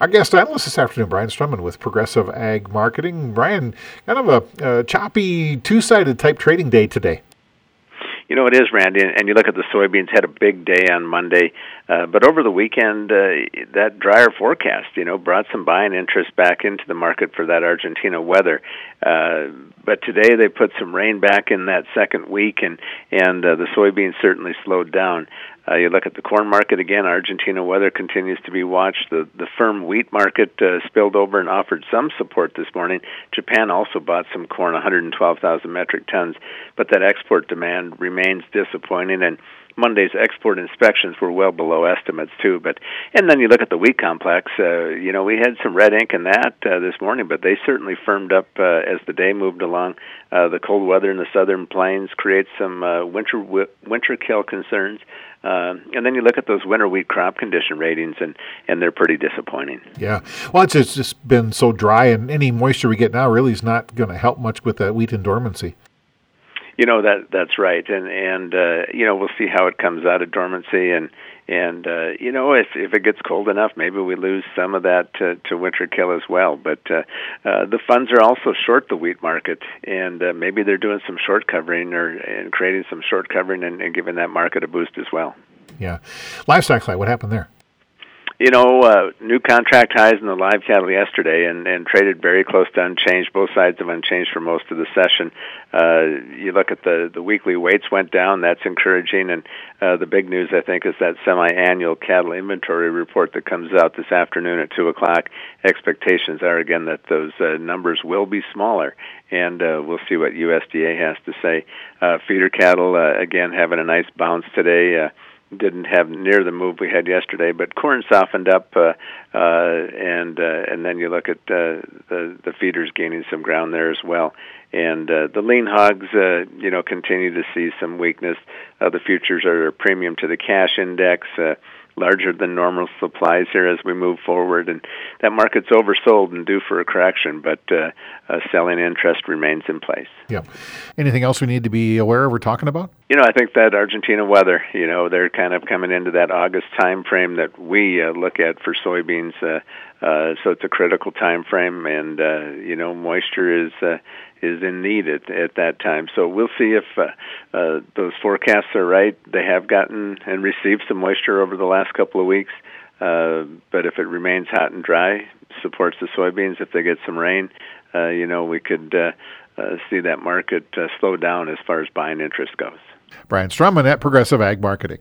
Our guest analyst this afternoon, Brian Strumman with Progressive Ag Marketing. Brian, kind of a, choppy, two sided type trading day today. You know, it is, Randy, and you look at the soybeans, had a big day on Monday, uh, but over the weekend, uh, that drier forecast, you know, brought some buying interest back into the market for that Argentina weather. Uh, but today they put some rain back in that second week, and and uh, the soybeans certainly slowed down. Uh, you look at the corn market again. Argentina weather continues to be watched. The the firm wheat market uh, spilled over and offered some support this morning. Japan also bought some corn, 112,000 metric tons, but that export demand remains disappointing and Monday's export inspections were well below estimates too. But and then you look at the wheat complex. Uh, you know, we had some red ink in that uh, this morning, but they certainly firmed up uh, as the day moved along. Uh, the cold weather in the southern plains creates some uh, winter w- winter kill concerns. Uh, and then you look at those winter wheat crop condition ratings, and, and they're pretty disappointing. Yeah, well, it's, it's just been so dry, and any moisture we get now really is not going to help much with that wheat in dormancy. You know that that's right, and and uh, you know we'll see how it comes out of dormancy, and and uh, you know if if it gets cold enough, maybe we lose some of that to, to winter kill as well. But uh, uh, the funds are also short the wheat market, and uh, maybe they're doing some short covering or and creating some short covering and, and giving that market a boost as well. Yeah, livestock side, what happened there? You know, uh, new contract highs in the live cattle yesterday, and and traded very close to unchanged. Both sides have unchanged for most of the session. Uh, you look at the the weekly weights went down. That's encouraging, and uh, the big news I think is that semi-annual cattle inventory report that comes out this afternoon at two o'clock. Expectations are again that those uh, numbers will be smaller, and uh, we'll see what USDA has to say. Uh, feeder cattle uh, again having a nice bounce today. Uh, didn't have near the move we had yesterday, but corn softened up, uh, uh, and uh, and then you look at uh, the the feeders gaining some ground there as well, and uh, the lean hogs, uh, you know, continue to see some weakness. Uh, the futures are a premium to the cash index. Uh, larger than normal supplies here as we move forward, and that market's oversold and due for a correction, but uh, selling interest remains in place. Yeah. Anything else we need to be aware of or talking about? You know, I think that Argentina weather, you know, they're kind of coming into that August time frame that we uh, look at for soybeans. Uh, uh, so it's a critical time frame, and uh, you know, moisture is uh, is in need at, at that time. So we'll see if uh, uh, those forecasts are right. They have gotten and received some moisture over the last couple of weeks, uh, but if it remains hot and dry, supports the soybeans. If they get some rain, uh, you know, we could uh, uh, see that market uh, slow down as far as buying interest goes. Brian Strumman at Progressive Ag Marketing.